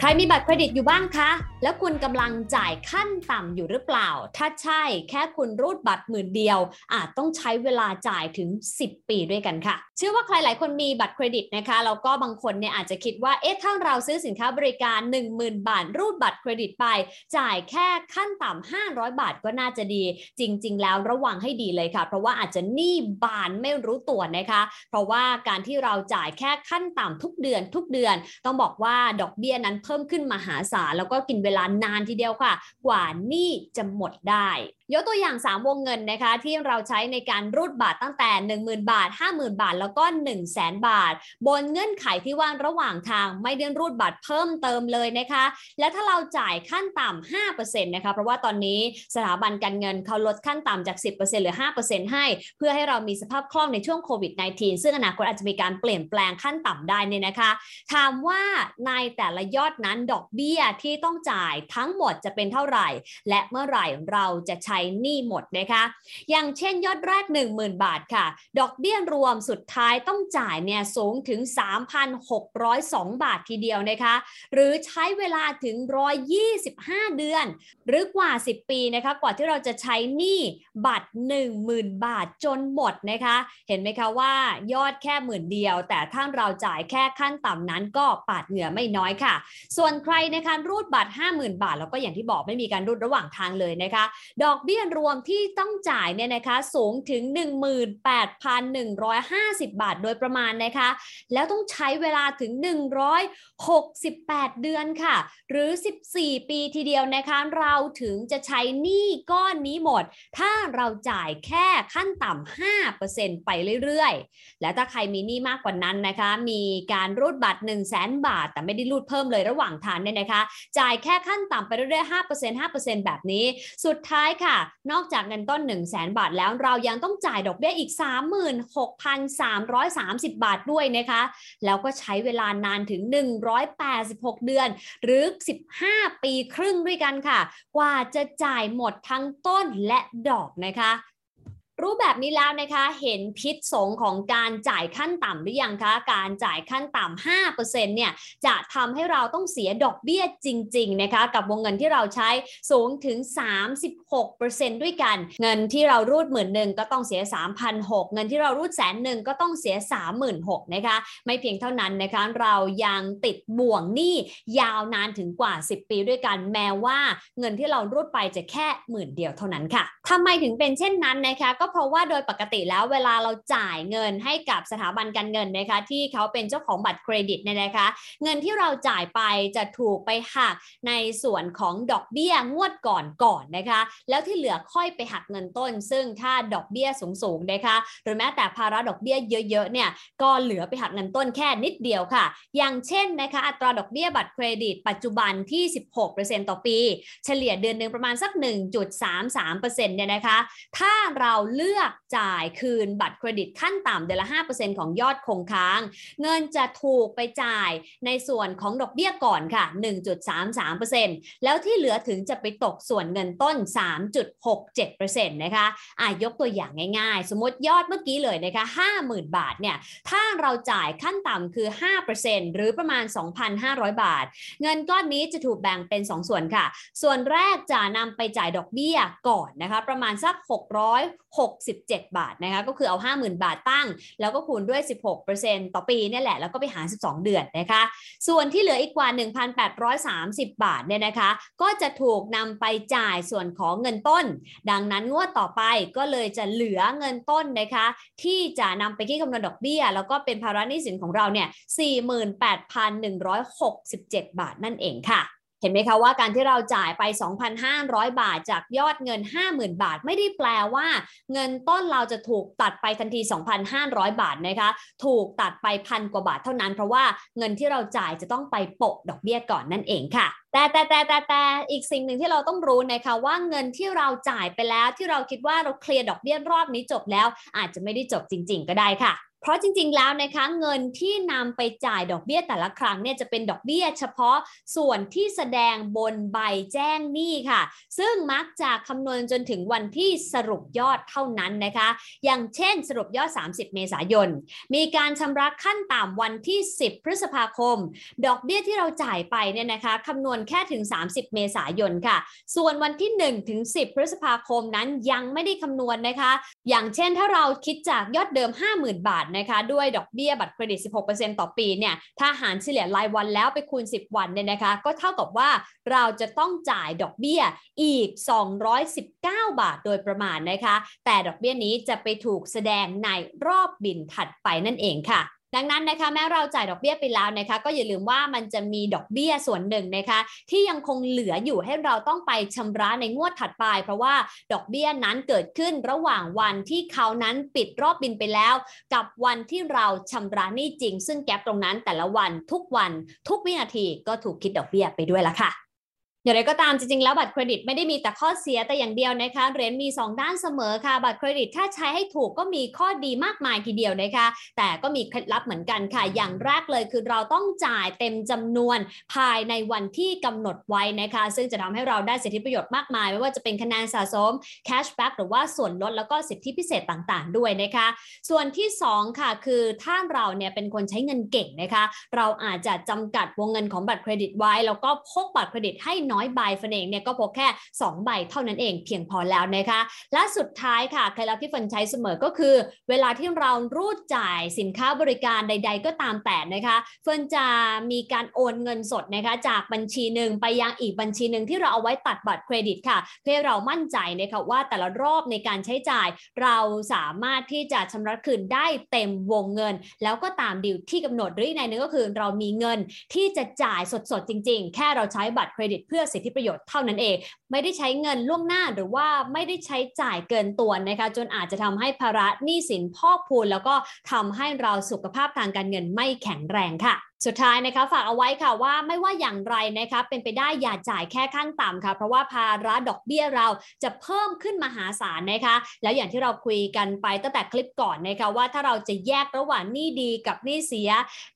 ใครมีบัตรเครดิตอยู่บ้างคะ แล้วคุณกำลังจ่ายขั้นต่ำอยู่หรือเปล่า ถ้าใช่แค่คุณรูดบัตรหมื่นเดียว อาจต้องใช้เวลาจ่ายถึง 10 ปีด้วยกันค่ะ เชื่อว่าใครหลายคนมีบัตรเครดิตนะคะ แล้วก็บางคนเนี่ยอาจจะคิดว่า เอ๊ะ ถ้าเราซื้อสินค้าบริการ 10,000 บาท รูดบัตรเครดิตไป จ่ายแค่ขั้นต่ำ500 บาทก็น่าจะดี จริง ๆ แล้วระวังให้ดีเลยค่ะ เพราะว่าอาจจะหนี้บานไม่รู้ตัวนะคะ เพราะว่าการที่เราจ่ายแค่ขั้นต่ำทุกเดือนทุกเดือน ต้องบอกว่าดอกเบี้ยนั้นเพิ่มขึ้นมหาศาลแล้วก็กินเวลานานทีเดียวค่ะ กว่านี่จะหมดได้ ยกตัวอย่าง 3 วงเงินนะคะที่เราใช้ในการรูดบัตรตั้งแต่ 10,000 บาท 50,000 บาท แล้วก็ 1 0 0 0 0แบาท บนเงื่อนไขที่ว่าระหว่างทางไม่ได้รูดบัตรเพิ่มเติมเลยนะคะ และถ้าเราจ่ายขั้นต่ำ5%นะคะเพราะว่าตอนนี้สถาบันการเงินเขาลดขั้นต่ำจาก 10%เหลือ 5%ให้ เพื่อให้เรามีสภาพคล่องในช่วงโควิด -19 ซึ่งอนาคตอาจจะมีการเปลี่ยนแปลงขั้นต่ำได้เนี่ยนะคะถามว่าในแต่ละยอดนั้นดอกเบี้ยที่ต้องจ่ายทั้งหมดจะเป็นเท่าไหร่ และเมื่อไหร่เราจะใช้หนี้หมดนะคะ อย่างเช่นยอดแรก 10,000 บาทค่ะ ดอกเบี้ยรวมสุดท้ายต้องจ่ายเนี่ยสูงถึง 3,602 บาททีเดียวนะคะ หรือใช้เวลาถึง 125 เดือน หรือกว่า 10 ปีนะคะ กว่าที่เราจะใช้หนี้บัตร 10,000 บาทจนหมดนะคะ เห็นไหมคะว่ายอดแค่หมื่นเดียว แต่ถ้าเราจ่ายแค่ขั้นต่ำนั้นก็ปาดเหงื่อไม่น้อยค่ะ ส่วนใครในการรูดบัตร 50,000 บาท แล้วก็อย่างที่บอกไม่มีการรูดระหว่างทางเลยนะคะ ดอกเบี้ยรวมที่ต้องจ่ายเนี่ยนะคะสูงถึง 18,150 บาทโดยประมาณนะคะ แล้วต้องใช้เวลาถึง 168 เดือนค่ะ หรือ 14 ปีทีเดียวนะคะเราถึงจะใช้หนี้ก้อนนี้หมด ถ้าเราจ่ายแค่ขั้นต่ำ5%ไปเรื่อยๆ และถ้าใครมีหนี้มากกว่านั้นนะคะ มีการรูดบัตร 1 0 0 0 0แบาท แต่ไม่ได้รูดเพิ่มเลยระหว่างทางเนี่ยนะคะ จ่ายแค่ขั้นต่ำไปเรื่อยๆ5% 5%แบบนี้ สุดท้ายค่ะนอกจากเงินต้น 1 0 0 0 0แบาทแล้วเรายังต้องจ่ายดอกเบี้ยอีก 36,330 บาทด้วยนะคะ แล้วก็ใช้เวลานานถึง 186 เดือน หรือ 15 ปีครึ่งด้วยกันค่ะ กว่าจะจ่ายหมดทั้งต้นและดอกนะคะ รู้แบบนี้แล้วนะคะเห็นพิษสงของการจ่ายขั้นต่ำหรือยังคะ การจ่ายขั้นต่ำ5%เนี่ยจะทำให้เราต้องเสียดอกเบี้ยจริง ๆ นะคะ กับวงเงินที่เราใช้สูงถึง 36%ด้วยกัน เงินที่เรารูดหมื่นหนึ่งก็ต้องเสีย 3,600 เงินที่เรารูดแสนหนึ่งก็ต้องเสีย 36,000นะคะ ไม่เพียงเท่านั้นนะคะเรายังติดบ่วงหนี้ยาวนานถึงกว่า 10 ปีด้วยกันแม้ว่าเงินที่เรารูดไปจะแค่หมื่นเดียวเท่านั้นค่ะทำไมถึงเป็นเช่นนั้นนะคะก็เพราะว่าโดยปกติแล้วเวลาเราจ่ายเงินให้กับสถาบันการเงินนะคะที่เขาเป็นเจ้าของบัตรเครดิตเนี่ยนะคะ เงินที่เราจ่ายไปจะถูกไปหักในส่วนของดอกเบี้ยงวดก่อนก่อนนะคะ แล้วที่เหลือค่อยไปหักเงินต้น ซึ่งถ้าดอกเบี้ยสูงๆนะคะหรือแม้แต่ภาระดอกเบี้ยเยอะๆเนี่ยก็เหลือไปหักเงินต้นแค่นิดเดียวค่ะ อย่างเช่นนะคะอัตราดอกเบี้ยบัตรเครดิต ปัจจุบันที่ 16%ต่อปี เฉลี่ยเดือนหนึ่งประมาณสัก 1.33%เนี่ยนะคะ ถ้าเราเเลือกจ่ายคืนบัตรเครดิตขั้นต่ำเดือนละ 5%ของยอดคงค้าง เงินจะถูกไปจ่ายในส่วนของดอกเบี้ยก่อนค่ะ 1.33%แล้วที่เหลือถึงจะไปตกส่วนเงินต้น 3.67%นะคะอะยกตัวอย่างง่ายๆ สมมติยอดเมื่อกี้เลยนะคะ 50,000 บาทเนี่ย ถ้าเราจ่ายขั้นต่ำคือ 5%หรือประมาณ 2,500 บาท เงินก้อนนี้จะถูกแบ่งเป็น 2 ส่วนค่ะ ส่วนแรกจะนำไปจ่ายดอกเบี้ยก่อนนะคะ ประมาณสัก67 บาทนะคะก็คือเอา 50,000 บาทตั้ง แล้วก็คูณด้วย 16%ต่อปีนี่แหละ แล้วก็ไปหา12 เดือนนะคะ ส่วนที่เหลืออีกกว่า 1,830 บาทเนี่ยนะคะ ก็จะถูกนำไปจ่ายส่วนของเงินต้น ดังนั้นงวดต่อไปก็เลยจะเหลือเงินต้นนะคะ ที่จะนำไปที่คำนวณดอกเบี้ย แล้วก็เป็นภาระหนี้สินของเราเนี่ย48,167 บาทนั่นเองค่ะ เห็นไหมคะว่าการที่เราจ่ายไป 2,500 บาทจากยอดเงิน 50,000 บาท ไม่ได้แปลว่า เงินต้นเราจะถูกตัดไปทันที 2,500 บาทนะคะถูกตัดไปพันกว่าบาทเท่านั้น เพราะว่าเงินที่เราจ่ายจะต้องไปโปะดอกเบี้ยก่อนนั่นเองค่ะแต่แต่แต่แต่แต่อีกสิ่งหนึ่งที่เราต้องรู้นะคะว่าเงินที่เราจ่ายไปแล้วที่เราคิดว่าเราเคลียร์ดอกเบี้ยรอบนี้จบแล้ว อาจจะไม่ได้จบจริง ๆ ก็ได้ค่ะ เพราะจริงๆ แล้วนะคะเงินที่นำไปจ่ายดอกเบี้ยแต่ละครั้งเนี่ยจะเป็นดอกเบี้ยเฉพาะส่วนที่แสดงบนใบแจ้งหนี้ค่ะ ซึ่งมักจะคำนวณจนถึงวันที่สรุปยอดเท่านั้นนะคะ อย่างเช่นสรุปยอด 30 เมษายน มีการชำระขั้นต่ำวันที่ 10 พฤษภาคม ดอกเบี้ยที่เราจ่ายไปเนี่ยนะคะคำนวณแค่ถึง 30 เมษายนค่ะ ส่วนวันที่1ถึง10 พฤษภาคมนั้นยังไม่ได้คำนวณนะคะ อย่างเช่นถ้าเราคิดจากยอดเดิม 50,000 บาทนะคะด้วยดอกเบี้ยบัตรเครดิต 16%ต่อปีเนี่ยถ้าหารเฉลี่ยรายวันแล้วไปคูณ 10 วันเนี่ยนะคะก็เท่ากับว่าเราจะต้องจ่ายดอกเบี้ยอีก 219 บาทโดยประมาณนะคะ แต่ดอกเบี้ยนี้จะไปถูกแสดงในรอบบินถัดไปนั่นเองค่ะ ดังนั้นนะคะแม้เราจ่ายดอกเบี้ยไปแล้วนะคะก็อย่าลืมว่ามันจะมีดอกเบี้ยส่วนหนึ่งนะคะที่ยังคงเหลืออยู่ให้เราต้องไปชำระในงวดถัดไป เพราะว่าดอกเบี้ยนั้นเกิดขึ้นระหว่างวันที่เขานั้นปิดรอบบินไปแล้ว กับวันที่เราชำระหนี้จริง ซึ่งแกลบตรงนั้นแต่ละวันทุกวันทุกวินาทีก็ถูกคิดดอกเบี้ยไปด้วยละค่ะ อย่างไรก็ตามจริงๆ แล้วบัตรเครดิตไม่ได้มีแต่ข้อเสียแต่อย่างเดียวนะคะเหรียญมี 2 ด้านเสมอค่ะ บัตรเครดิตถ้าใช้ให้ถูกก็มีข้อดีมากมายทีเดียวนะคะ แต่ก็มีเคล็ดลับเหมือนกันค่ะ อย่างแรกเลยคือเราต้องจ่ายเต็มจำนวนภายในวันที่กำหนดไว้นะคะ ซึ่งจะทำให้เราได้สิทธิประโยชน์มากมาย ไม่ว่าจะเป็นคะแนนสะสม cashback หรือว่าส่วนลดแล้วก็สิทธิพิเศษต่างๆ ด้วยนะคะ ส่วนที่ 2 ค่ะ คือถ้าเราเนี่ยเป็นคนใช้เงินเก่งนะคะ เราอาจจะจำกัดวงเงินของบัตรเครดิตไว้ แล้วก็พกบัตรเครดิตให้น้อยใบฟันเองเนี่ยก็พกแค่ 2 ใบเท่านั้นเองเพียงพอแล้วนะคะ และสุดท้ายค่ะเคล็ดลับที่ฟันใช้เสมอก็คือ เวลาที่เรารูดจ่ายสินค้าบริการใด ๆ ก็ตามแต่นะคะเฟิร์นจะมีการโอนเงินสดนะคะจากบัญชีหนึ่งไปยังอีกบัญชีหนึ่งที่เราเอาไว้ตัดบัตรเครดิตค่ะ เพื่อเรามั่นใจนะคะว่าแต่ละรอบในการใช้จ่าย เราสามารถที่จะชำระคืนได้เต็มวงเงิน แล้วก็ตามดิวที่กำหนดหรือในนึงก็คือเรามีเงินที่จะจ่ายสดๆจริง ๆ แค่เราใช้บัตรเครดิตเพื่อสิทธิประโยชน์เท่านั้นเอง ไม่ได้ใช้เงินล่วงหน้าหรือว่าไม่ได้ใช้จ่ายเกินตัวนะคะ จนอาจจะทำให้ภาระหนี้สินพอกพูนแล้วก็ทำให้เราสุขภาพทางการเงินไม่แข็งแรงค่ะ สุดท้ายนะคะฝากเอาไว้ค่ะว่าไม่ว่าอย่างไรนะคะเป็นไปได้อย่าจ่ายแค่ขั้นต่ำค่ะ เพราะว่าภาระดอกเบี้ยเราจะเพิ่มขึ้นมหาศาลนะคะ แล้วอย่างที่เราคุยกันไปตั้งแต่คลิปก่อนนะคะว่าถ้าเราจะแยกระหว่างหนี้ดีกับหนี้เสีย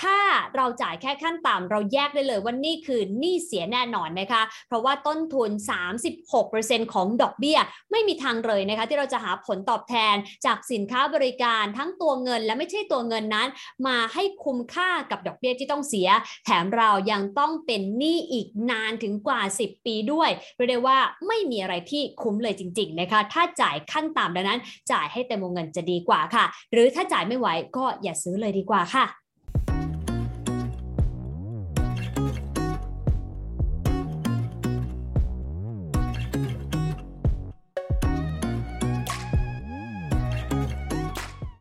ถ้าเราจ่ายแค่ขั้นต่ำเราแยกได้เลยว่านี่คือหนี้เสียแน่นอนนะคะ เพราะว่าต้นทุน 36%ของดอกเบี้ยไม่มีทางเลยนะคะ ที่เราจะหาผลตอบแทนจากสินค้าบริการทั้งตัวเงินและไม่ใช่ตัวเงินนั้น มาให้คุ้มค่ากับดอกเบี้ยที่ต้องเสีย แถมเรายังต้องเป็นหนี้อีกนานถึงกว่า 10 ปีด้วยเรียกได้ว่าไม่มีอะไรที่คุ้มเลยจริง ๆ นะคะ ถ้าจ่ายขั้นต่ำดังนั้น จ่ายให้เต็มวงเงินจะดีกว่าค่ะ หรือถ้าจ่ายไม่ไหวก็อย่าซื้อเลยดีกว่าค่ะ